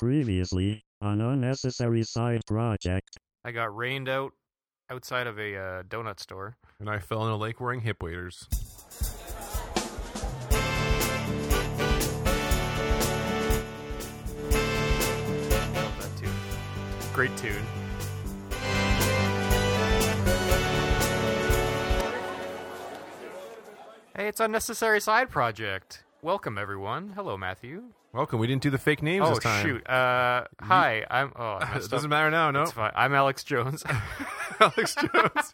Previously, an Unnecessary Side Project. I got rained out outside of a uh, donut store. And I fell in a lake wearing hip waders. Love that tune. Great tune. Hey, it's unnecessary side project. Welcome everyone. Hello, Matthew. Welcome. We didn't do the fake names oh this time. shoot. Uh, hi. I'm. Oh, I it doesn't up. matter now. No, It's fine. I'm Alex Jones. Alex Jones.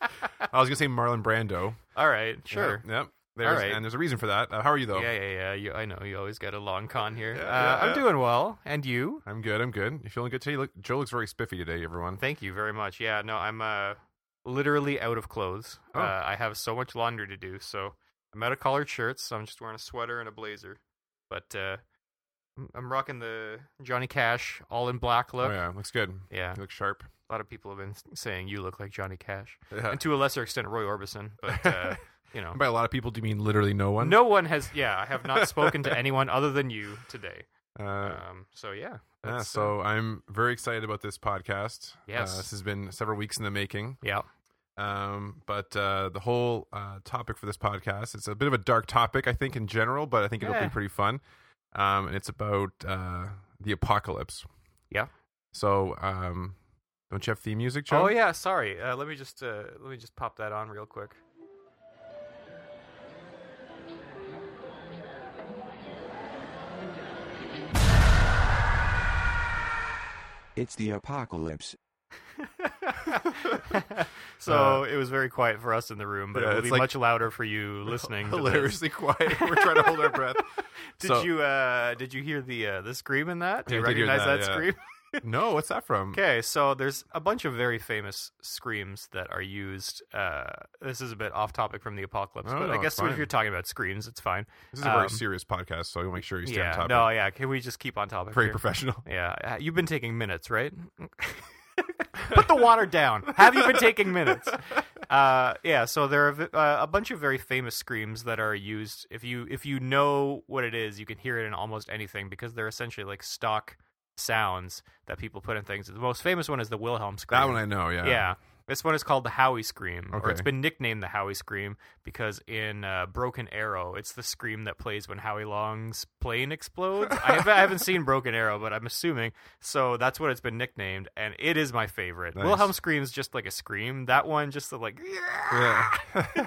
I was gonna say Marlon Brando. All right. Sure. Yep. yep. There's, right. And there's a reason for that. Uh, how are you though? Yeah, yeah, yeah. You, I know you always got a long con here. Yeah, uh, yeah, I'm yeah. doing well, and you? I'm good. I'm good. You feeling good today? Look, Joe looks very spiffy today. Everyone. Thank you very much. Yeah, no, I'm uh, literally out of clothes. Oh. Uh, I have so much laundry to do, so I'm out of collared shirts. So I'm just wearing a sweater and a blazer. But uh, I'm- rocking the Johnny Cash all in black look. Oh yeah, looks good. yeah, You look sharp. a lot of people have been saying you look like Johnny Cash, Yeah. and to a lesser extent Roy Orbison. But uh, you know, And by a lot of people, do you mean literally no one? no one has. Yeah, I have not spoken to anyone other than you today. Uh, Um, so yeah. yeah. that's, uh, So I'm very excited about this podcast. Yes. Uh, this has been several weeks in the making. yeah. Um, but uh, the whole uh, topic for this podcast, it's a bit of a dark topic, I think, in general, but I think it'll Yeah. be pretty fun. Um, and it's about uh, the apocalypse. Yeah. So, um, don't you have theme music, Joe? Oh yeah, sorry. Uh, let me just uh, let me just pop that on real quick. It's the apocalypse. so it was very quiet for us in the room, but Uh, Yeah, it will be like- much louder for you listening. Hilariously quiet. We're trying to hold our breath. Did So- you uh, did you hear the uh, the scream in that? Do you Yeah, I did hear recognize that, that, yeah. scream? No, what's that from? Okay, so there's a bunch of very famous screams that are used. Uh, this is a bit off topic from the apocalypse, Oh, but no, I guess if you're talking about screams, it's fine. This is a very Um, serious podcast, so you'll make sure you stay on topic. no, yeah. Can we just keep on topic? very here? professional. Yeah, uh, you've been taking minutes, right? Put the water down. Have you been taking minutes? Uh, yeah. So there are uh, a bunch of very famous screams that are used. If you if you know what it is, you can hear it in almost anything because they're essentially like stock sounds that people put in things. The most famous one is the Wilhelm scream. That one I know, yeah. Yeah. This one is called the Howie Scream, or Okay. it's been nicknamed the Howie Scream because in uh, Broken Arrow, it's the scream that plays when Howie Long's plane explodes. I, haven't, I haven't seen Broken Arrow, but I'm assuming so. That's what it's been nicknamed, and it is my favorite. Nice. Wilhelm screams just like a scream. That one just the, like Yeah.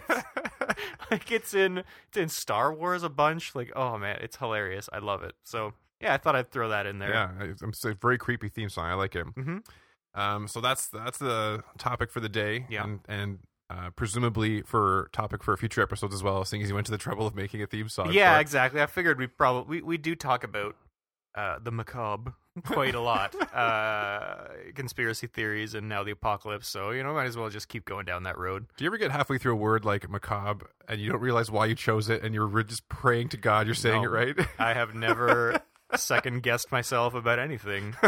like it's in it's in Star Wars a bunch. Like oh man, it's hilarious. I love it. So yeah, I thought I'd throw that in there. yeah. It's a very creepy theme song. I like it. Mhm. Um, so that's that's the topic for the day. Yeah. And, and uh, presumably for topic for future episodes as well, seeing as you went to the trouble of making a theme song. Yeah, for exactly. I figured we probably we, we do talk about uh, the macabre quite a lot, uh, conspiracy theories, and now the apocalypse. So you know, might as well just keep going down that road. Do you ever get halfway through a word like macabre and you don't realize why you chose it and you're just praying to God you're saying No. it right? I have never second guessed myself about anything.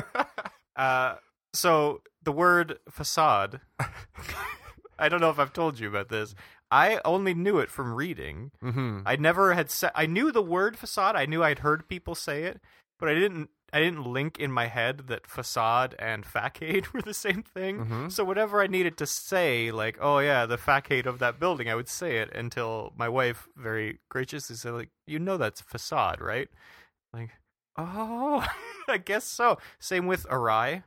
Uh, so the word facade. I don't know if I've told you about this. I only knew it from reading. mm-hmm. I never had said. I knew the word facade. I knew I'd heard people say it, but I didn't. I didn't link in my head that facade and facade were the same thing. Mhm. So whatever I needed to say, like, oh yeah, the facade of that building, I would say it until my wife very graciously said, like, you know that's facade, right? Like, oh, I guess so. Same with awry.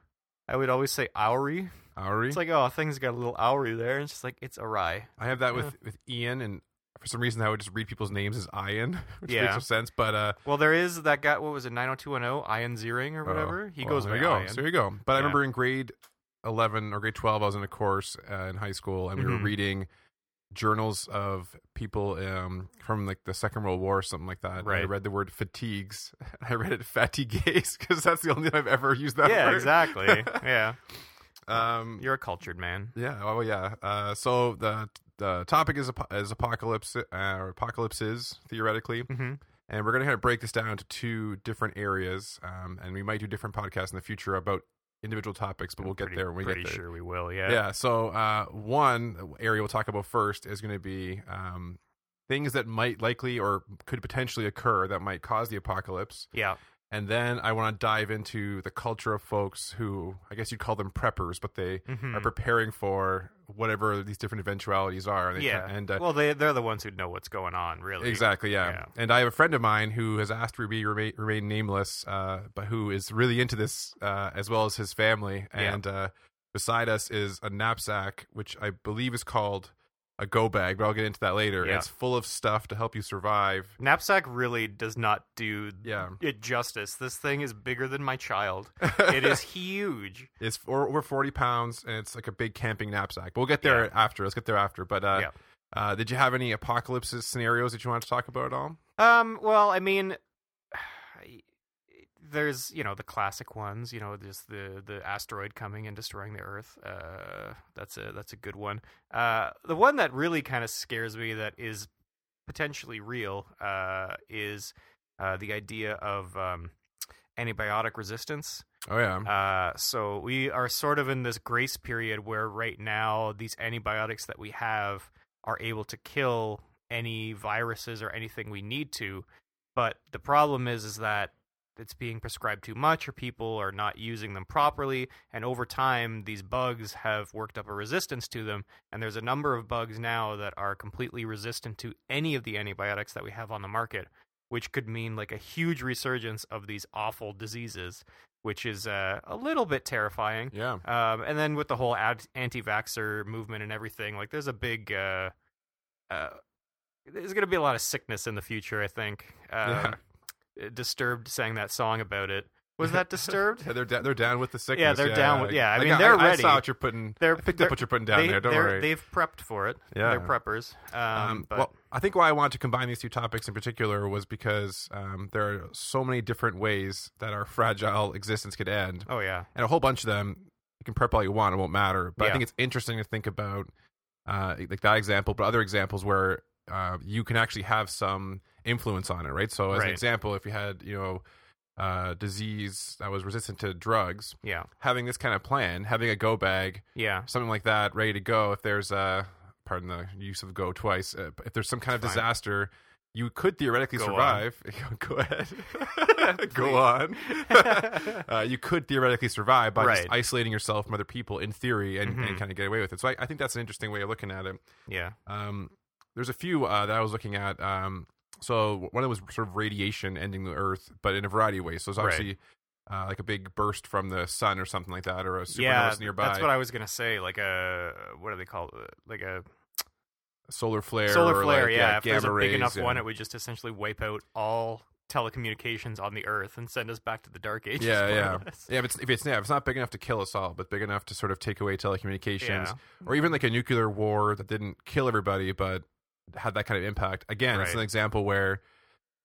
I would always say awry. Ari? It's like, oh, things got a little awry there. And it's just like, it's awry. I have that with, with Ian and for some reason I would just read people's names as Ian, which Yeah. makes no sense. But uh Well, there is that guy. What was it? Nine hundred two one zero. Ian Ziering or whatever. oh, he well, goes there by you go. Ian. So there you go. But I remember in grade eleven or grade twelve, I was in a course uh, in high school, and we were Mhm. reading journals of people um, from like the Second World War or something like that. And I read the word fatigues. I read it fatigues because that's the only time I've ever used that. yeah, word. exactly. yeah, Um, you're a cultured man. Yeah. Oh, yeah. Uh, so the the topic is is apocalypse uh, or apocalypses theoretically, hmm and we're gonna kind of break this down into two different areas, um, and we might do different podcasts in the future about individual topics, but we'll get pretty, there when we get there. sure we will. Yeah. Yeah. So uh, one area we'll talk about first is going to be um, things that might likely or could potentially occur that might cause the apocalypse, Yeah. And then I want to dive into the culture of folks who I guess you'd call them preppers, but they Mhm. are preparing for whatever these different eventualities are. And they yeah. can- and uh, well, they they're the ones who know what's going on, really. Exactly, yeah. Yeah. And I have a friend of mine who has asked to be remain, remain nameless, uh, but who is really into this uh, as well as his family. Yeah. And uh, beside us is a knapsack, which I believe is called a go bag, but I'll get into that later. Yeah. It's full of stuff to help you survive. Knapsack really does not do Yeah. it justice. This thing is bigger than my child. it is huge. It's over 40 pounds, and it's like a big camping knapsack. But we'll get there Yeah. after. Let's get there after. But uh, Yeah. uh, did you have any apocalypse scenarios that you want to talk about at all? Um. Well, I mean, there's you know the classic ones. You know, there's the the asteroid coming and destroying the Earth. Uh, that's a that's a good one. Uh, the one that really kind of scares me that is potentially real uh, is uh, the idea of um, antibiotic resistance. Oh, yeah. Uh, so we are sort of in this grace period where right now these antibiotics that we have are able to kill any viruses or anything we need to. But the problem is, is that it's being prescribed too much or people are not using them properly. And over time, these bugs have worked up a resistance to them. And there's a number of bugs now that are completely resistant to any of the antibiotics that we have on the market, which could mean like a huge resurgence of these awful diseases, which is uh, a little bit terrifying. yeah. Um, and then with the whole ad- anti-vaxxer movement and everything, like there's a big, uh, uh, there's going to be a lot of sickness in the future. I think. Um, Yeah. Disturbed sang that song about it. Was that Disturbed? Yeah, they're da- they're down with the sickness. Yeah, they're down with- yeah, I Like, mean, they're I, ready. saw what you're putting. They're- I picked they're- up what you're putting down they, there. Don't worry. They've prepped for it. Yeah. They're preppers. Um, Um, but well, I think why I wanted to combine these two topics in particular was because um, there are so many different ways that our fragile existence could end, oh yeah, and a whole bunch of them. You can prep all you want; it won't matter. But I think it's interesting to think about, uh, like that example, but other examples where uh, you can actually have some influence on it, right? So, as an example, if you had, you know, uh, disease that was resistant to drugs, yeah, having this kind of plan, having a go bag, yeah. something like that ready to go if there's a pardon the use of go twice uh, if there's some kind of fine. disaster you could theoretically Go survive go ahead go on uh, you could theoretically survive by just isolating yourself from other people in theory and, and Mhm. kind of get away with it so I, I think that's an interesting way of looking at it Yeah. um, there's a few uh, that I was looking at. Um, so one of them was sort of radiation ending the Earth, but in a variety of ways. So it's Right. obviously uh, like a big burst from the sun or something like that, or a supernova yeah, nearby, that's what I was gonna say. Like a what do they call it? Like a solar flare, solar or flare. like, yeah, if gamma there's a big enough yeah. one, it would just essentially wipe out all telecommunications on the Earth and send us back to the dark ages. Yeah, yeah, yeah. If it's if it's yeah, if it's not big enough to kill us all, but big enough to sort of take away telecommunications, Yeah. or even like a nuclear war that didn't kill everybody, but had that kind of impact. Again, it's an example where.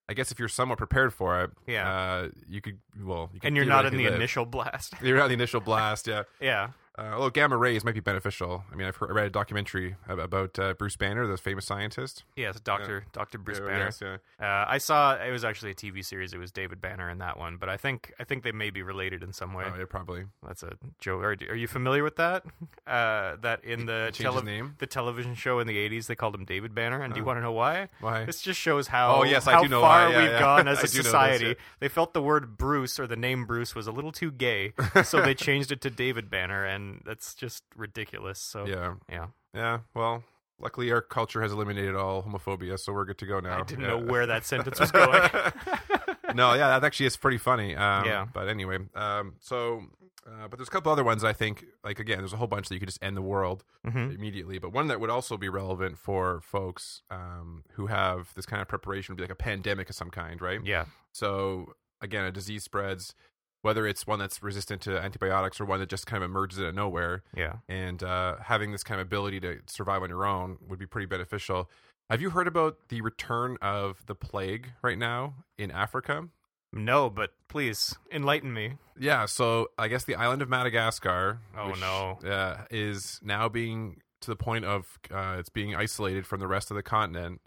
I guess if you're somewhat prepared for it, Yeah. uh, you could well, you could And you're not in the live. initial blast. You're not in the initial blast, yeah. yeah. Uh, although gamma rays might be beneficial. I mean, I've heard, I read a documentary about uh, Bruce Banner, the famous scientist. Yes, Doctor Doctor Bruce Yeah, Banner. yes, yeah. Uh, I saw it was actually a TV series. It was David Banner in that one, but I think I think they may be related in some way. Oh, yeah, probably. That's a joke. Are, are you familiar with that? Uh, that in the tele- name? the television show in the '80s, they called him David Banner. And do you Oh. want to know why? Why? This just shows how Oh, yes, I how do know far why. We've yeah. gone as a this, society. yeah. They felt the word Bruce or the name Bruce was a little too gay, so they changed it to David Banner, and that's just ridiculous. So Yeah, yeah. yeah. Well, luckily our culture has eliminated all homophobia, so we're good to go now. I didn't Yeah. know where that sentence was going. no, yeah, that actually is pretty funny. Um, Yeah. But anyway, um, so, uh, but there's a couple other ones I think, like, again, there's a whole bunch that you could just end the world Mhm. immediately. But one that would also be relevant for folks um, who have this kind of preparation would be like a pandemic of some kind, right? Yeah. So again, a disease spreads, whether it's one that's resistant to antibiotics or one that just kind of emerges out of nowhere, Yeah. and uh, having this kind of ability to survive on your own would be pretty beneficial. Have you heard about the return of the plague right now in Africa? No, but please enlighten me. Yeah, so I guess the island of Madagascar, Oh, which, no. uh, is now being to the point of uh, it's being isolated from the rest of the continent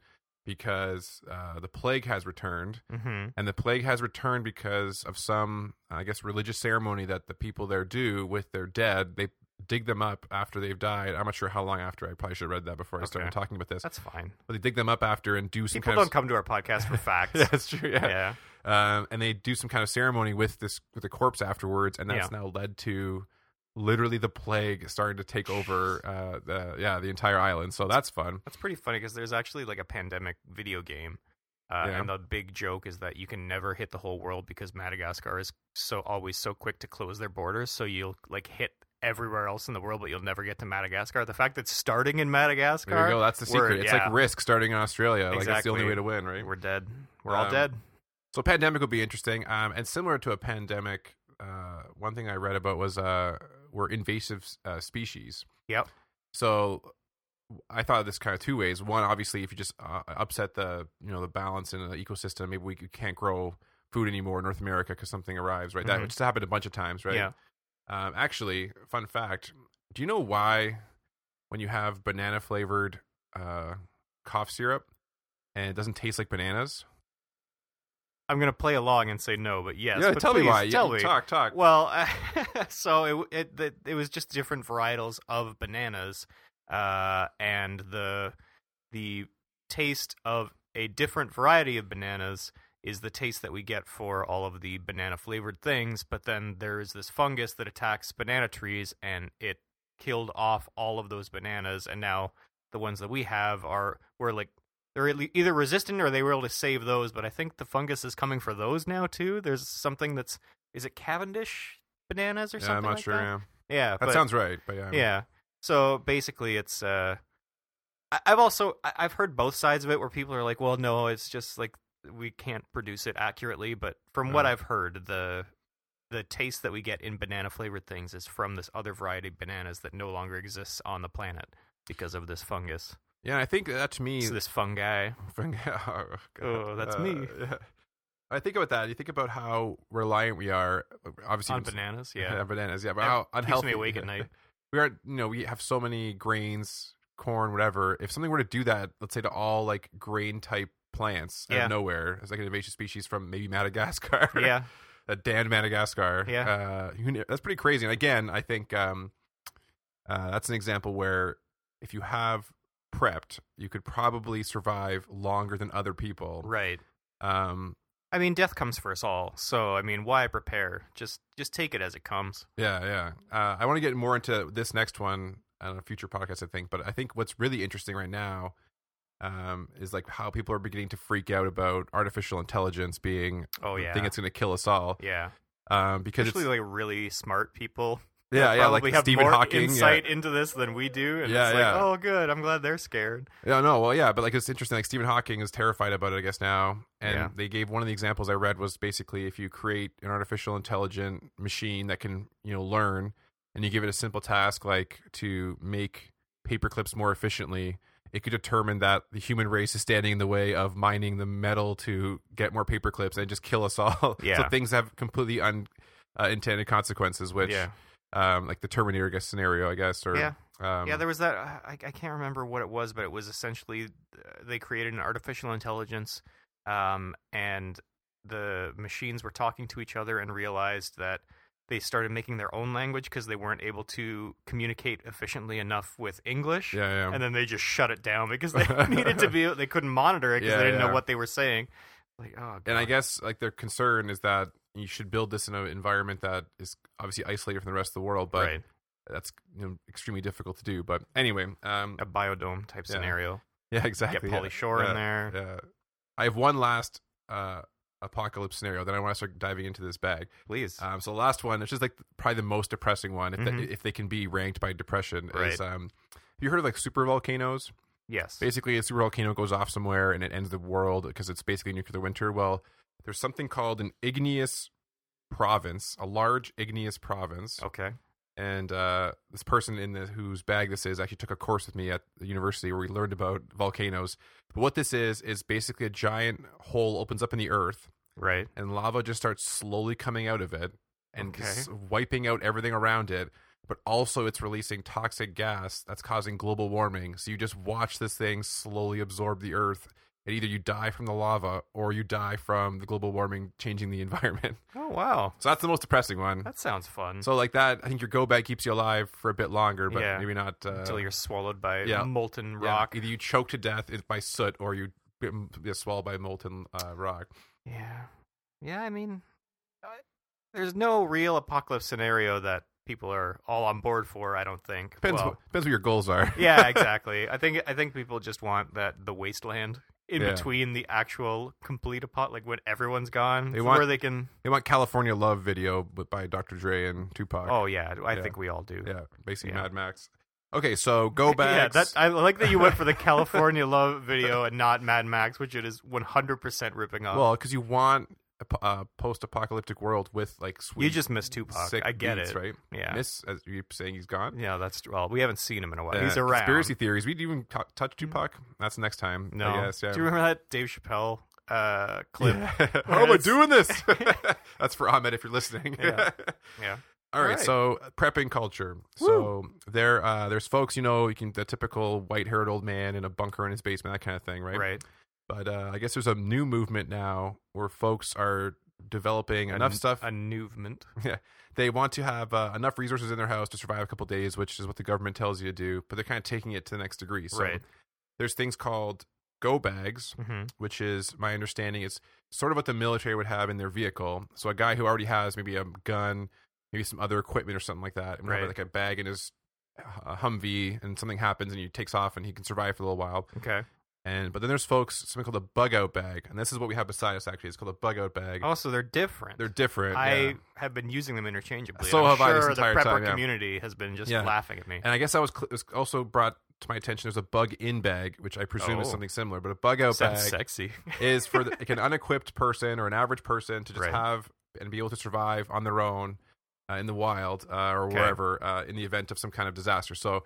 because uh, the plague has returned. hmm and the plague has returned because of some i guess religious ceremony that the people there do with their dead they dig them up after they've died i'm not sure how long after i probably should have read that before i started talking about this That's fine. but they dig them up after and do some People kind don't of come to our podcast for facts. yeah that's true yeah. yeah. um, and they do some kind of ceremony with this with the corpse afterwards, and that's Yeah. now led to literally the plague starting to take over uh, the yeah the entire island. So that's fun. That's pretty funny because there's actually like a pandemic video game. Uh, Yeah. And the big joke is that you can never hit the whole world because Madagascar is so always so quick to close their borders. So you'll like hit everywhere else in the world, but you'll never get to Madagascar. The fact that starting in Madagascar, There you go. That's the secret. It's yeah, like risk starting in Australia. Like that's the only way to win, right? we're dead. We're all Um, dead. So pandemic would be interesting. Um, and similar to a pandemic, uh, one thing I read about was uh, were invasive uh, species. Yep. So I thought of this kind of two ways. One, obviously, if you just uh, upset the you know the balance in the ecosystem, maybe we can't grow food anymore in North America because something arrives. Right. Mhm. That just happened a bunch of times. Right. Yeah. Um, actually, fun fact: Do you know why when you have banana flavored uh, cough syrup and it doesn't taste like bananas? I'm gonna play along and say no, but yes. yeah, but tell me why. Tell yeah, me. Talk, talk. Well, so it, it it was just different varietals of bananas, uh, and the the taste of a different variety of bananas is the taste that we get for all of the banana flavored things. But then there is this fungus that attacks banana trees, and it killed off all of those bananas, and now the ones that we have are were like. They're either resistant or they were able to save those, but I think the fungus is coming for those now too. There's something that's is it Cavendish bananas or yeah, something? I'm not like sure. That? Yeah. Yeah, That but- sounds right, but yeah, yeah. So basically, it's uh, I- I've also I- I've heard both sides of it where people are like, well, no, it's just like we can't produce it accurately. But from what I've heard, the the taste that we get in banana flavored things is from this other variety of bananas that no longer exists on the planet because of this fungus. Yeah. I think that to me, So this fungi. oh, God. Oh, that's me. yeah. I think about that. You think about how reliant we are, obviously On bananas, yeah. on bananas, yeah, but That how keeps unhealthy. me awake at night. we are, you know, we have so many grains, corn, whatever. If something were to do that, let's say to all like grain type plants out Yeah. of nowhere, as like an invasive species from maybe Madagascar, Yeah, a damned Madagascar. Yeah. uh, that's pretty crazy. And again, I think um, uh, that's an example where if you have prepped, you could probably survive longer than other people. right. Um, I mean, death comes for us all. So I mean, why prepare? Just just take it as it comes. Yeah, yeah. Uh, I want to get more into this next one on a future podcast, I think. But I think what's really interesting right now um, is like how people are beginning to freak out about artificial intelligence being Oh the yeah, thing that's going to kill us all. yeah. Um, because it's, Especially like really smart people. Yeah, yeah, like have Stephen more Hawking. insight yeah. into this than we do. And Yeah, it's like, yeah. oh, good. I'm glad they're scared. Yeah, no, well, yeah, but like it's interesting. Like Stephen Hawking is terrified about it, I guess now. And Yeah. they gave one of the examples I read was basically if you create an artificial intelligent machine that can, you know, learn, and you give it a simple task like to make paper clips more efficiently, it could determine that the human race is standing in the way of mining the metal to get more paper clips and just kill us all. Yeah. so things have completely unintended uh, consequences, which, yeah, um, like the Terminator, I guess, scenario, I guess, or Yeah. um, yeah. There was that. I, I can't remember what it was, but it was essentially uh, they created an artificial intelligence, um, and the machines were talking to each other and realized that they started making their own language because they weren't able to communicate efficiently enough with English. yeah, yeah. and then they just shut it down because they needed to be they couldn't monitor it because Yeah, they didn't yeah. know what they were saying like oh and I guess like their concern is that you should build this in an environment that is obviously isolated from the rest of the world, but right that's you know, extremely difficult to do. But anyway, um, a biodome type Yeah. scenario yeah, exactly. get yeah. Shore yeah, in there Yeah, I have one last uh, apocalypse scenario. Then I want to start diving into this bag. please Um, so the last one, which is like probably the most depressing one, if Mhm. they, if they can be ranked by depression, Right. is um, have you heard of like super volcanoes? yes Basically, a super volcano goes off somewhere and it ends the world because it's basically nuclear winter. Well, there's something called an igneous province, a large igneous province, okay and uh, this person in the whose bag this is actually took a course with me at the university where we learned about volcanoes. But what this is is basically a giant hole opens up in the earth, right and lava just starts slowly coming out of it and Okay. wiping out everything around it. But also, it's releasing toxic gas that's causing global warming. So you just watch this thing slowly absorb the earth, and either you die from the lava or you die from the global warming changing the environment. oh wow So that's the most depressing one. that sounds fun So like that, I think your go bag keeps you alive for a bit longer, but Yeah. maybe not uh, until you're swallowed by yeah. molten yeah, rock Either you choke to death by soot or you get swallowed by molten uh, rock. yeah Yeah, I mean, uh, there's no real apocalypse scenario that people are all on board for. I don't think. Depends. Well, what, depends what your goals are. yeah, exactly. I think I think people just want that the wasteland in Yeah. between the actual complete apot, like when everyone's gone, They where they can. They want California Love video, but by Dr. Dre and Tupac. Oh yeah, I Yeah. think we all do. yeah, basically Yeah. Mad Max. Okay, so go Yeah, back. that I like that you went for the California Love video and not Mad Max, which it is 100% ripping off. well, because you want uh, post-apocalyptic world with like sweet. you just missed Tupac. sick I get beats, it. right? Yeah. Miss, as you're saying he's gone. Yeah, that's well. We haven't seen him in a while. Uh, He's around. Conspiracy theories. We even t- touch Tupac. That's next time. No. I guess. Yeah. Do you remember that Dave Chappelle uh, clip? How am I doing this? That's for Ahmed if you're listening. Yeah. Yeah. All right, All right. so prepping culture. So there, uh, there's folks you know, you can the typical white-haired old man in a bunker in his basement, that kind of thing, right? Right. But uh, I guess there's a new movement now where folks are developing A enough stuff. A movement. Yeah. They want to have uh, enough resources in their house to survive a couple days, which is what the government tells you to do. But they're kind of taking it to the next degree. So Right. there's things called go bags, hmm which is my understanding is sort of what the military would have in their vehicle. So a guy who already has maybe a gun, maybe some other equipment or something like that, and Right. like a bag in his uh, Humvee, and something happens and he takes off and he can survive for a little while. Okay. And but then there's folks something called a bug out bag, and this is what we have beside us actually. It's called a bug out bag. Oh, so they're different. They're different. I yeah. have been using them interchangeably. So I'm have I this sure the prepper time, yeah. community has been just Yeah. laughing at me. And I guess that was, cl- was also brought to my attention. There's a bug in bag, which I presume is Oh. something similar, but a bug out Sounds bag sexy. is for the, like an unequipped person or an average person to just Right. have and be able to survive on their own uh, in the wild uh, or Okay. wherever uh, in the event of some kind of disaster. So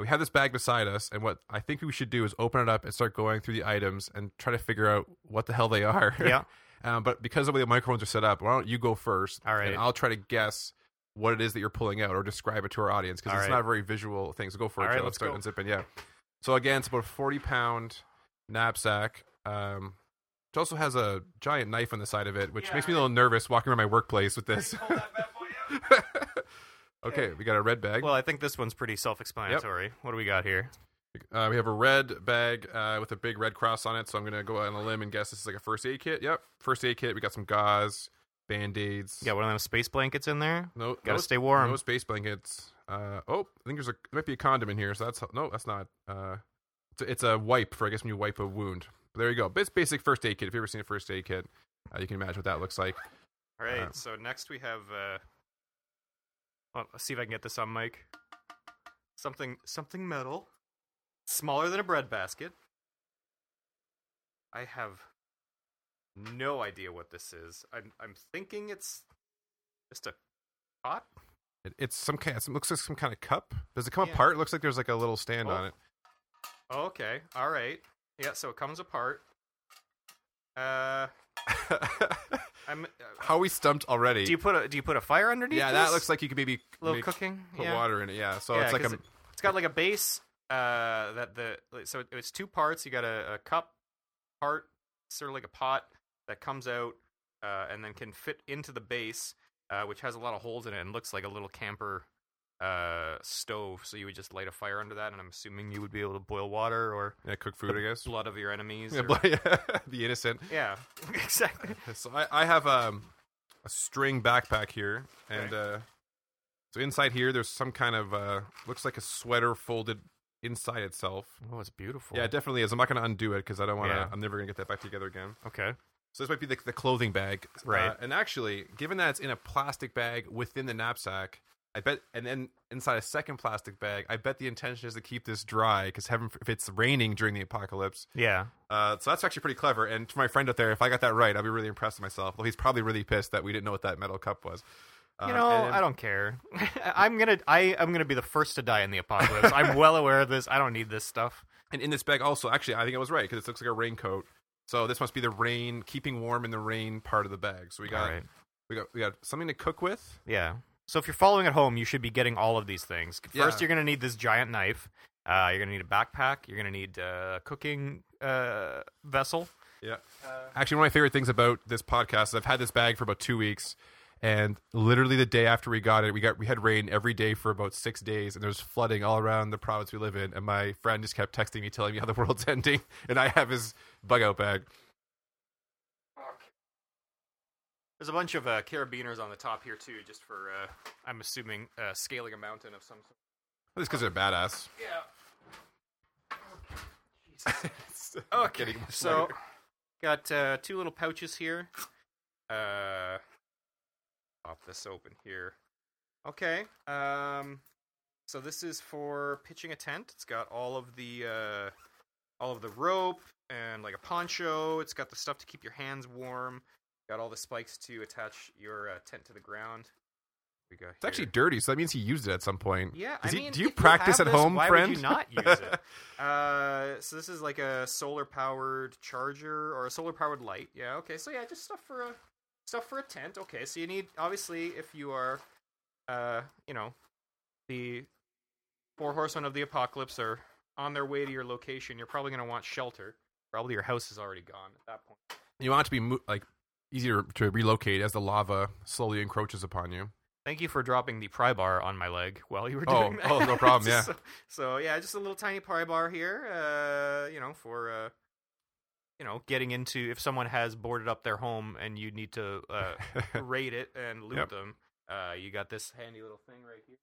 we have this bag beside us, and what I think we should do is open it up and start going through the items and try to figure out what the hell they are. yeah. um, but because of the way the microphones are set up, why don't you go first? All right. And I'll try to guess what it is that you're pulling out or describe it to our audience because it's right. not a very visual thing. So go for All it. right, Joe. let's start go. unzipping. Yeah. So again, it's about a 40 pound knapsack. Um, which also has a giant knife on the side of it, which Yeah, makes me a little nervous walking around my workplace with this. okay, we got a red bag. Well, I think this one's pretty self-explanatory. What do we got here? Uh, we have a red bag uh, with a big red cross on it. So I'm going to go on a limb and guess this is like a first aid kit. Yep, first aid kit. We got some gauze, band aids. Got one of them space blankets in there. no, Gotta no, stay warm. No space blankets. Uh, oh, I think there's a there might be a condom in here. So that's no, that's not. Uh, it's a, it's a wipe for I guess when you wipe a wound. But there you go. It's basic first aid kit. If you've ever seen a first aid kit, uh, you can imagine what that looks like. All right. Uh, so next we have. Well, let's see if I can get this on mic. Something, something metal, smaller than a bread basket. I have no idea what this is. I'm, I'm thinking it's just a pot. It, it's some kind. It looks like some kind of cup. Does it come Yeah. apart? It looks like there's like a little stand Oh. on it. Oh, okay. All right. Yeah. So it comes apart. Uh, I'm. Uh, How are we stumped already? do you put a Do you put a fire underneath? yeah, that this? looks like you could maybe little make- cooking. put yeah. water in it. Yeah, so Yeah, it's like a it- It's got like a base. Uh, that the so it's two parts. You got a, a cup part, sort of like a pot that comes out, uh, and then can fit into the base, uh, which has a lot of holes in it and looks like a little camper uh stove. So you would just light a fire under that, and I'm assuming you would be able to boil water or yeah, cook food, I guess. blood of your enemies. Yeah, or- blood- yeah, the innocent. yeah, exactly. So I, I have um, a string backpack here, and Okay. uh, so inside here there's some kind of uh, looks like a sweater folded inside itself. Oh, it's beautiful. Yeah, it definitely is. I'm not going to undo it because I don't want to. Yeah. I'm never going to get that back together again. Okay. So this might be the, the clothing bag, Right. Uh, and actually, given that it's in a plastic bag within the knapsack, I bet, and then inside a second plastic bag, I bet the intention is to keep this dry because heaven, if it's raining during the apocalypse, Yeah. uh, so that's actually pretty clever. And to my friend out there, if I got that right, I'd be really impressed with myself. Well, he's probably really pissed that we didn't know what that metal cup was. Uh, You know, and- I don't care. I'm gonna I I'm gonna be the first to die in the apocalypse. I'm well aware of this. I don't need this stuff. And in this bag, also, actually, I think I was right because it looks like a raincoat. So this must be the rain, keeping warm in the rain part of the bag. So we got, right. we got, we got something to cook with. Yeah. So if you're following at home, you should be getting all of these things. First, Yeah. you're gonna need this giant knife. Uh, you're gonna need a backpack. You're gonna need a cooking uh, vessel. Yeah. Actually, one of my favorite things about this podcast is I've had this bag for about two weeks, and literally the day after we got it, we got we had rain every day for about six days, and there's flooding all around the province we live in. And my friend just kept texting me, telling me how the world's ending, and I have his bug out bag. There's a bunch of uh, carabiners on the top here too, just for uh, I'm assuming uh, scaling a mountain of some sort. Just because they're badass. Yeah. Okay, so lighter. got uh, two little pouches here. Uh, pop this open here. Okay. Um, so this is for pitching a tent. It's got all of the uh, all of the rope and like a poncho. It's got the stuff to keep your hands warm. Got all the spikes to attach your uh, tent to the ground. We got It's actually dirty, so that means he used it at some point. Yeah, Does I he- mean, do you practice have at this, home, why friend? Would you not use it? uh, so this is like a solar powered charger or a solar powered light. Yeah. Okay. So yeah, just stuff for a stuff for a tent. Okay. So you need obviously if you are, uh, you know, the four horsemen of the apocalypse are on their way to your location. You're probably going to want shelter. Probably your house is already gone at that point. You want it to be mo- like easier to relocate as the lava slowly encroaches upon you. Thank you for dropping the pry bar on my leg while you were Oh, doing that. oh, no problem, yeah. so, so, yeah, just a little tiny pry bar here. Uh, you know, for uh, you know, getting into if someone has boarded up their home and you need to uh, raid it and loot Yep. them. Uh, you got this handy little thing right here.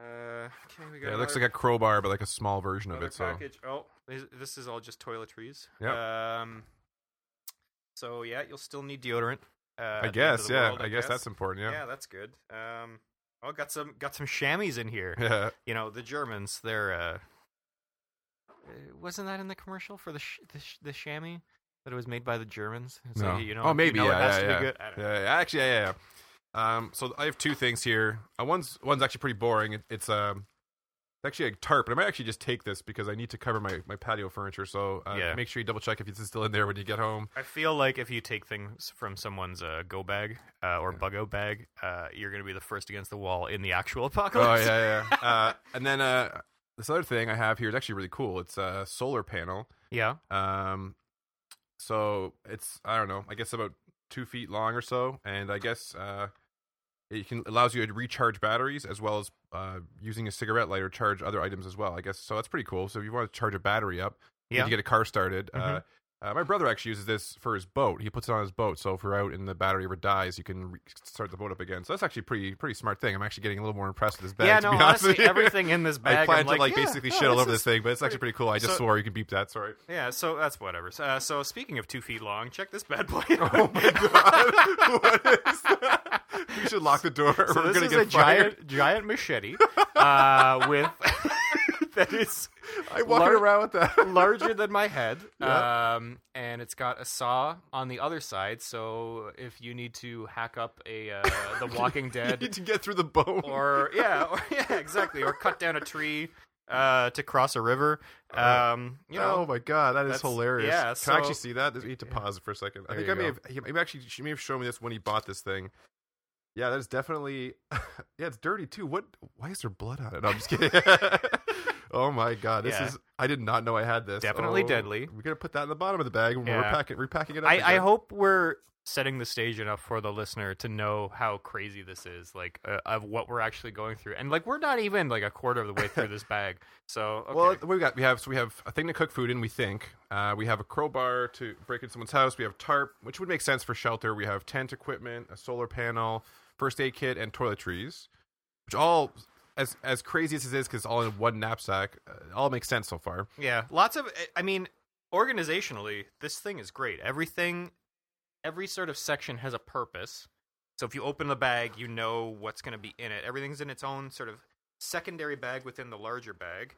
Uh, okay, we got. Yeah, it looks like a crowbar, but like a small version of it. So package. Oh, this, this is all just toiletries. Yeah. Um. So yeah, you'll still need deodorant. Uh, I at the end of guess, yeah, world, I guess that's important. yeah, Yeah, that's good. Um, oh, got some got some chamois in here. yeah. You know, the Germans, they're uh, uh, wasn't that in the commercial for the sh- the, sh- the chamois that it was made by the Germans? So, No. you know, oh, maybe. you know yeah, it has yeah, to yeah. I yeah, yeah. Actually, yeah, yeah. yeah. Um, so I have two things here. Uh, one's one's actually pretty boring. It, it's um, it's actually a tarp, but I might actually just take this because I need to cover my, my patio furniture. So uh, Yeah. make sure you double check if it's still in there when you get home. I feel like if you take things from someone's uh, go bag uh, or bug out bag, uh, you're going to be the first against the wall in the actual apocalypse. Oh yeah, yeah. uh, and then uh, this other thing I have here is actually really cool. It's a solar panel. yeah. Um, so it's I don't know. I guess about two feet long or so, and I guess uh, it can allows you to recharge batteries as well as uh, using a cigarette lighter charge other items as well. I guess so. That's pretty cool. So if you want to charge a battery up, you Yeah. need to get a car started. Uh, Mhm. Uh, my brother actually uses this for his boat. He puts it on his boat, so if we're out and the battery ever dies, you can re- start the boat up again. So that's actually pretty pretty smart thing. I'm actually getting a little more impressed with this bag. yeah, to no, be honest honestly, everything in this bag. I plan I'm to like, like yeah, basically no, shit all over this thing, but it's actually pretty cool. I just So- swore you can beep that. Sorry. Yeah, so that's whatever. Uh, so speaking of two feet long, check this bad boy. Oh my god! what is that? We should lock the door. So we're this gonna is get a fired. giant, giant machete uh, with that is I'm walking lar- around with that. larger than my head. Yeah. Um, and it's got a saw on the other side. So if you need to hack up a uh, The Walking Dead, you need to get through the bone. or yeah, or, yeah, exactly, or cut down a tree uh, to cross a river. Um, you know, oh my god, that is hilarious! yeah, Can I so- actually see that? We need to pause it for a second. I think I may go. have. He actually she may have shown me this when he bought this thing. Yeah, that's definitely. yeah, it's dirty too. What? Why is there blood on it? No, I'm just kidding. Oh my god, this Yeah. is. I did not know I had this. Definitely Oh, deadly. We're gonna put that in the bottom of the bag when we're Yeah. packing, repacking it up. I, I again. hope we're setting the stage enough for the listener to know how crazy this is, like uh, of what we're actually going through, and like we're not even like a quarter of the way through this bag. So okay. Well, we got we have so we have a thing to cook food in. We think uh, we have a crowbar to break into someone's house. We have tarp, which would make sense for shelter. We have tent equipment, a solar panel, first aid kit, and toiletries, which all as as crazy as it is because all in one knapsack, uh, all makes sense so far. yeah, lots of. I mean, organizationally, this thing is great. Everything, every sort of section has a purpose. So if you open the bag, you know what's going to be in it. Everything's in its own sort of secondary bag within the larger bag.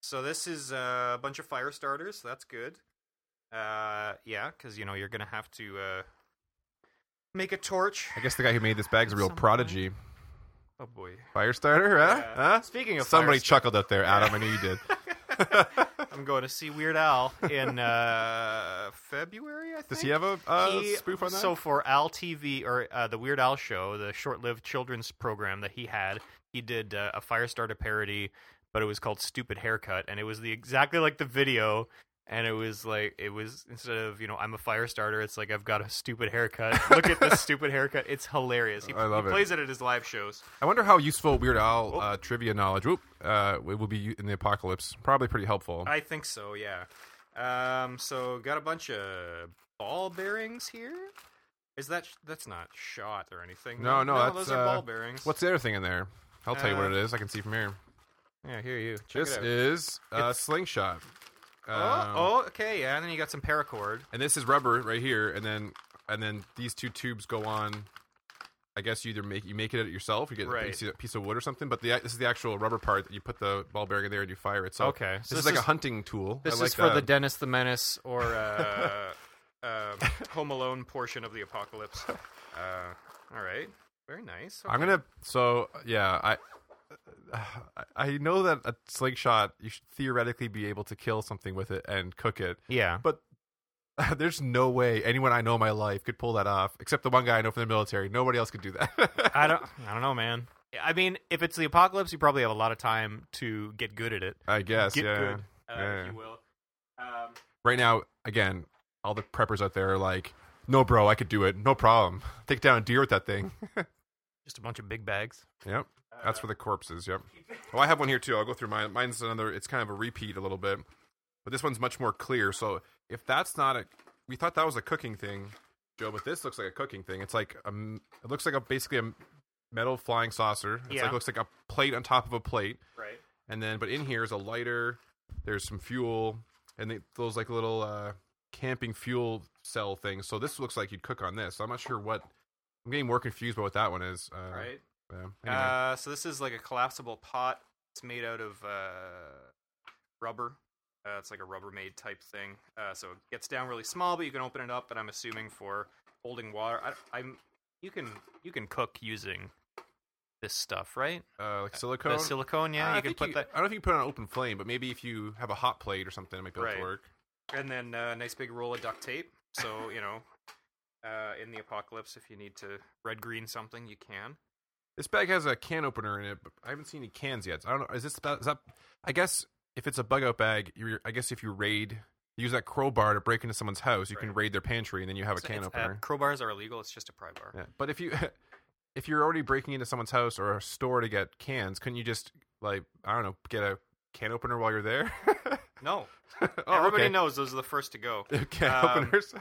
So this is uh, a bunch of fire starters. That's good. Uh, yeah, because you know you're going to have to uh, make a torch. I guess the guy who made this bag is a real prodigy. Oh boy. Fire starter, huh? Yeah. huh? Speaking of Somebody chuckled out there, Adam. I knew you did. I'm going to see Weird Al in uh, February. I think. Does he have a uh, He- spoof on that? So for Al TV or uh, the Weird Al show, the short-lived children's program that he had, he did uh, a Firestarter parody, but it was called "Stupid Haircut," and it was the exactly like the video. And it was like it was instead of you know I'm a fire starter, it's like I've got a stupid haircut. Look at this stupid haircut; it's hilarious. He, I love he it. plays it at his live shows. I wonder how useful Weird Al Oh. uh, trivia knowledge whoop, uh, it will be in the apocalypse. Probably pretty helpful. I think so, yeah. Um, so got a bunch of ball bearings here. Is that sh- that's not shot or anything? No, no, that's, those are uh, ball bearings. What's the other thing in there? I'll tell you what Uh, it is. I can see from here. Yeah, here you. Check This it out. is a slingshot. Oh, Um, oh, okay, yeah. And then you got some paracord. and this is rubber right here, and then and then these two tubes go on. I guess you either make you make it at yourself, you get Right. a piece, of- piece of wood or something. But the this is the actual rubber part that you put the ball bearing in there and you fire it. So Okay, this, so is this like a hunting tool. This I like is for the that. Dennis the Menace or uh, uh, Home Alone portion of the apocalypse. Uh, all right, very nice. I'm gonna. So yeah, I. I know that a slingshot you should theoretically be able to kill something with it and cook it, Yeah, but there's no way anyone I know in my life could pull that off, except the one guy I know from the military. Nobody else could do that. I don't. I don't know, man. I mean, if it's the apocalypse, you probably have a lot of time to get good at it. I guess, Get yeah. good, uh, Yeah. if you will. Um, Right now, again, all the preppers out there are like, "No, bro, I could do it. No problem. Take down a deer with that thing." just a bunch of big bags. yep, that's for the corpses. Yep. Oh, I have one here too. I'll go through mine. Mine's another. It's kind of a repeat a little bit, but this one's much more clear. So if that's not a, we thought that was a cooking thing, Joe, but this looks like a cooking thing. It's like a, it looks like a basically a metal flying saucer. It's Yeah. like looks like a plate on top of a plate. Right. and then but in here is a lighter there's some fuel and they, those like little uh camping fuel cell things so this looks like you'd cook on this i'm not sure what i'm getting more confused about what that one is uh, Right. Yeah. Anyway. Uh, so this is like a collapsible pot. It's made out of uh, rubber. Uh, it's like a Rubbermaid type thing. Uh, so it gets down really small, but you can open it up. But I'm assuming for holding water, I, I'm you can you can cook using this stuff, right? uh, like silicone The silicone, yeah. Uh, you can put you- that, i don't know if you can put it on open flame but maybe if you have a hot plate or something it might be able Right. to work and then uh, a nice big roll of duct tape. So you know, uh, in the apocalypse, if you need to red green something, you can. This bag has a can opener in it but i haven't seen any cans yet i don't know is this about is that i guess if it's a bug out bag i guess if you raid use that crowbar to break into someone's house you can raid their pantry and then you have a can uh, opener crowbars are illegal. It's just a pry bar. Yeah, but if you if you're already breaking into someone's house or a store to get cans, couldn't you just like I don't know get a can opener while you're there? No, oh, everybody okay. knows those are the first to go. can Um, openers.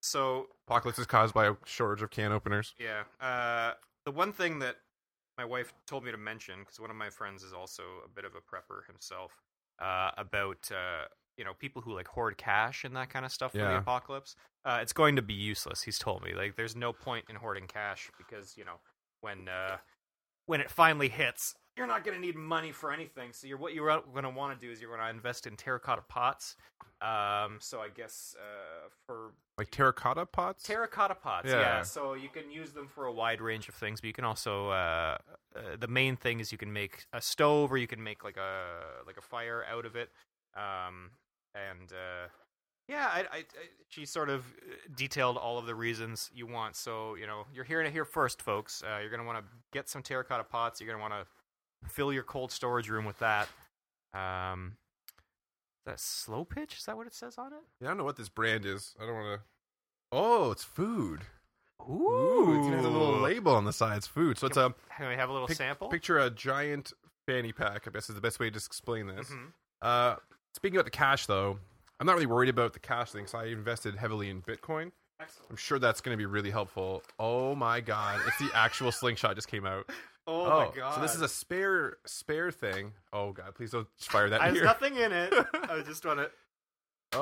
So Apocalypse is caused by a shortage of can openers. Yeah. Uh, the one thing that my wife told me to mention, because one of my friends is also a bit of a prepper himself, uh, about uh, you know people who like hoard cash and that kind of stuff for the apocalypse. Uh, it's going to be useless. He's told me like there's no point in hoarding cash because you know when uh, when it finally hits, you're not going to need money for anything. So you're what you're going to want to do is you're going to invest in terracotta pots. Um, so I guess uh, for Like terracotta pots. Terracotta pots, Yeah. yeah. So you can use them for a wide range of things, but you can also uh, uh, the main thing is you can make a stove or you can make like a like a fire out of it. Um, and uh, yeah, I, I, I, she sort of detailed all of the reasons you want. So you know, you're hearing it here first, folks. Uh, you're gonna want to get some terracotta pots. You're gonna want to fill your cold storage room with that. Um, that slow pitch? Is that what it says on it? yeah, I don't know what this brand is. I don't want to. Oh, it's food. Ooh, it has a little label on the side. It's food. So it's a Can we have a little pic- sample? picture a giant fanny pack. I guess is the best way to explain this. Mhm. Uh, speaking about the cash, though, I'm not really worried about the cash thing. So I invested heavily in Bitcoin. Excellent. I'm sure that's going to be really helpful. Oh my god, it's the actual slingshot just came out. Oh, my god! So this is a spare spare thing. Oh god, please don't fire that There's here. nothing in it. I just want to. Oh,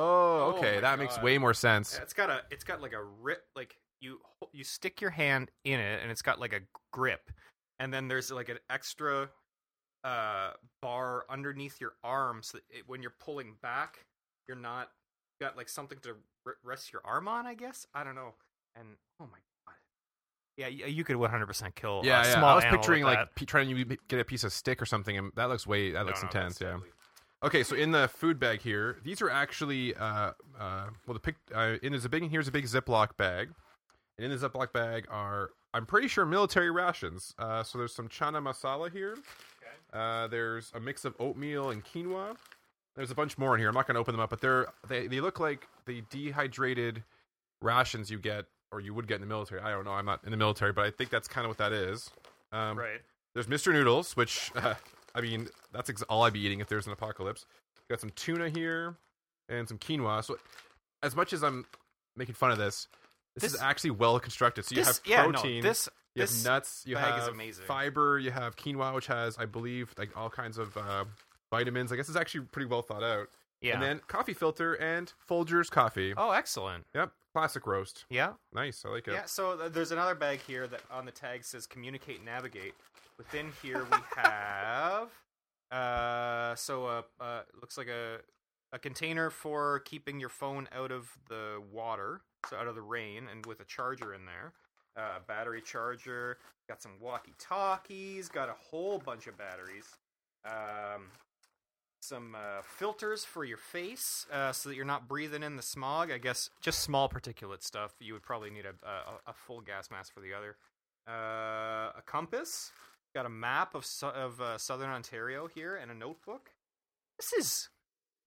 Oh okay, my that makes way more sense. It's got a. It's got like a rip. Like you you stick your hand in it, and it's got like a grip, and then there's like an extra uh bar underneath your arm, so that it, when you're pulling back, you're not you got like something to r- rest your arm on. I guess I don't know. And oh my god. Yeah, you, you could 100% kill Yeah, yeah. small I was picturing like p- trying to get a piece of stick or something, and that looks way that No, looks no, intense. Yeah. deadly. Okay, so in the food bag here, these are actually uh uh well the pic uh, in there's a big here's a big Ziploc bag, and in the Ziploc bag are I'm pretty sure military rations. Uh, so there's some chana masala here. Uh, there's a mix of oatmeal and quinoa. There's a bunch more in here. I'm not going to open them up, but they're they they look like the dehydrated rations you get or you would get in the military. I don't know. I'm not in the military, but I think that's kind of what that is. Um, Right. there's Mr. Noodles, which uh, I mean, that's ex- all I'd be eating if there's an apocalypse. Got some tuna here and some quinoa. So, as much as I'm making fun of this, This, is actually well constructed. So you this, have yeah, protein, no, this you this have nuts, you have is amazing. fiber, you have quinoa, which has, I believe, like all kinds of uh, vitamins. I guess it's actually pretty well thought out. yeah. And then coffee filter and Folgers coffee. oh, excellent. Yep, classic roast. Yeah. Nice, I like it. Yeah, so th- there's another bag here that on the tag says communicate navigate. Within here we have uh so uh, uh looks like a a container for keeping your phone out of the water, so out of the rain and with a charger in there. Uh, a battery charger, got some walkie-talkies, got a whole bunch of batteries. Um some uh, filters for your face uh, so that you're not breathing in the smog. I guess just small particulate stuff. You would probably need a, a, a full gas mask for the other. Uh, a compass. Got a map of su- of uh, southern Ontario here and a notebook. This is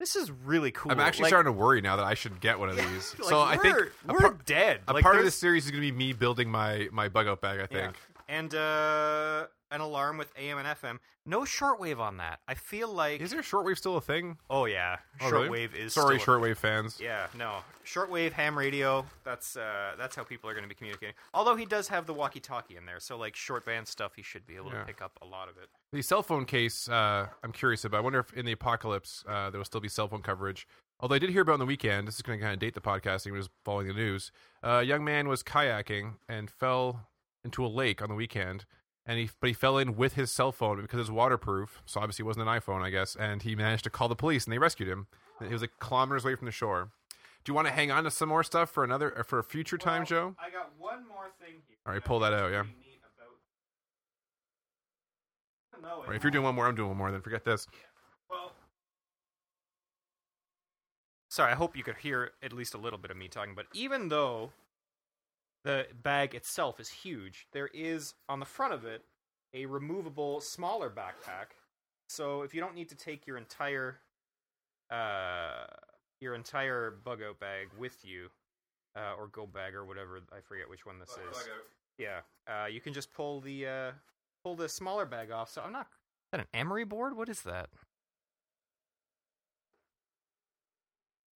this is really cool. I'm actually Like- starting to worry now that I should get one of Yeah, these. like, so I think we're, par- dead. a Like, part of this series is going to be me building my my bug out bag. I Yeah. And uh, an alarm with AM and FM. No shortwave on that. I feel like Is there shortwave still a thing? oh yeah, Oh, really? shortwave is Sorry, still a shortwave fans. Yeah, no. Shortwave ham radio, that's uh that's how people are going to be communicating. Although he does have the walkie-talkie in there, so like short band stuff he should be able Yeah. to pick up a lot of it. The cell phone case, uh, I'm curious about. I wonder if in the apocalypse uh, there will still be cell phone coverage. Although I did hear about on the weekend, this is going to kind of date the podcasting, was following the news. Uh, a young man was kayaking and fell into a lake on the weekend, and he but he fell in with his cell phone because it's waterproof. So obviously it wasn't an iPhone, I guess. And he managed to call the police, and they rescued him. And He was like kilometers away from the shore. Do you want to hang on to some more stuff for another uh, for a future time, Joe? I got one more thing here. All right, pull that out, yeah. No, Or if you're doing one more, I'm doing one more. Then forget this. well, sorry. I hope you could hear at least a little bit of me talking. But even though the bag itself is huge, there is on the front of it a removable, smaller backpack. So if you don't need to take your entire uh, your entire bug out bag with you, uh, or go bag or whatever, I forget which one this is. Yeah, uh, you can just pull the uh, pull the smaller bag off. So I'm not. Is that an emery board? What is that?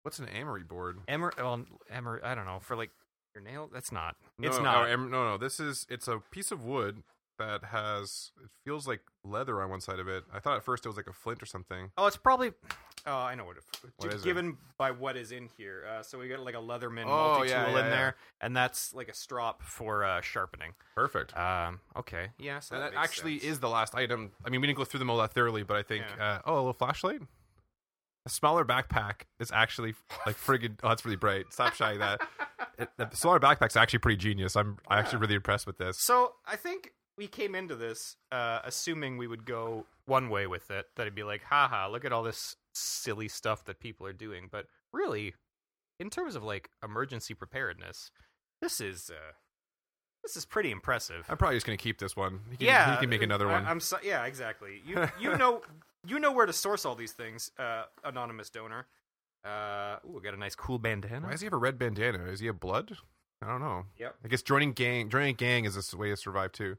What's an amory board? Emery, well, emery. I don't know for like your nail. That's not. No, it's not. No, no, no. This is it's a piece of wood that has it feels like leather on one side of it. I thought at first it was like a flint or something. Oh, it's probably. Oh, I know what it. What is it? given by what is in here. Uh, so we got like a Leatherman Oh, multi tool yeah, yeah, in yeah. there, and that's like a strop for uh, sharpening. Perfect. Um. Okay. Yeah. So that that actually sense. is the last item. I mean, we didn't go through them all that thoroughly, but I think uh, oh, a little flashlight. A smaller backpack is actually like friggin' oh, that's really bright. Stop shying that. It, the smaller backpack's actually pretty genius. I'm I'm actually really impressed with this. So I think we came into this uh, assuming we would go one way with it. That it'd be like, haha, look at all this silly stuff that people are doing. But really, in terms of like emergency preparedness, this is uh, this is pretty impressive. I'm probably just gonna keep this one. He can, yeah, he can make another I- one. I'm so, yeah, exactly. You you know you know where to source all these things, uh, anonymous donor. Uh, ooh, got a nice cool bandana. Why does he have a red bandana? Is he a blood? I don't know. Yep. I guess joining gang joining a gang is a way to survive too.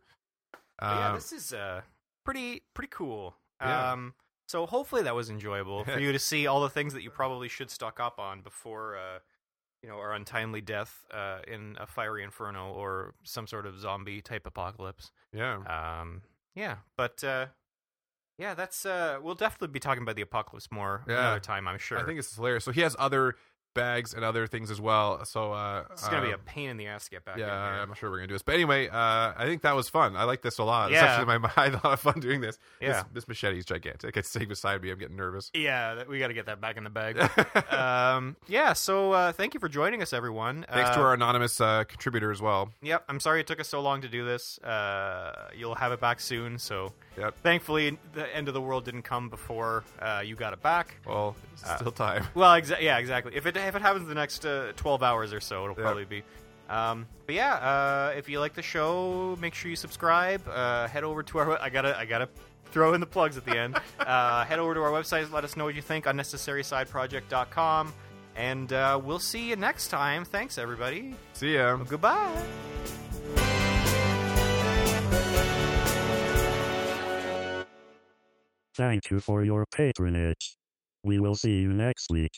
But yeah, Um, this is uh pretty pretty cool. Yeah. Um so hopefully that was enjoyable for you to see all the things that you probably should stock up on before uh you know, our untimely death uh in a fiery inferno or some sort of zombie type apocalypse. yeah. Um yeah, but uh yeah, that's uh we'll definitely be talking about the apocalypse more Yeah. another time, I'm sure. I think it's hilarious. So he has other bags and other things as well. So uh, it's going to be a um, pain in the ass to get back yeah. in here. I'm not sure we're gonna do this, but anyway, uh, I think that was fun. I like this a lot. Yeah. It's actually my I had a lot of fun doing this. Yeah. This, this machete is gigantic. It's sitting beside me. I'm getting nervous. Yeah, that- we got to get that back in the bag. um, yeah, so uh, thank you for joining us, everyone. Thanks to Uh, our anonymous uh, contributor as well. Yep, I'm sorry it took us so long to do this. Uh, you'll have it back soon, so Yep. thankfully the end of the world didn't come before uh, you got it back. Well, it's still time. Well, exa- yeah, exactly. If it if it happens the next uh, 12 hours or so, it'll Yep. probably be. Um, but yeah, uh, if you like the show, make sure you subscribe. Uh, head over to our. I gotta I gotta throw in the plugs at the end. uh, head over to our website. Let us know what you think. UnnecessarySideProject.com. And uh, we'll see you next time. Thanks, everybody. See ya. Goodbye. Thank you for your patronage. We will see you next week.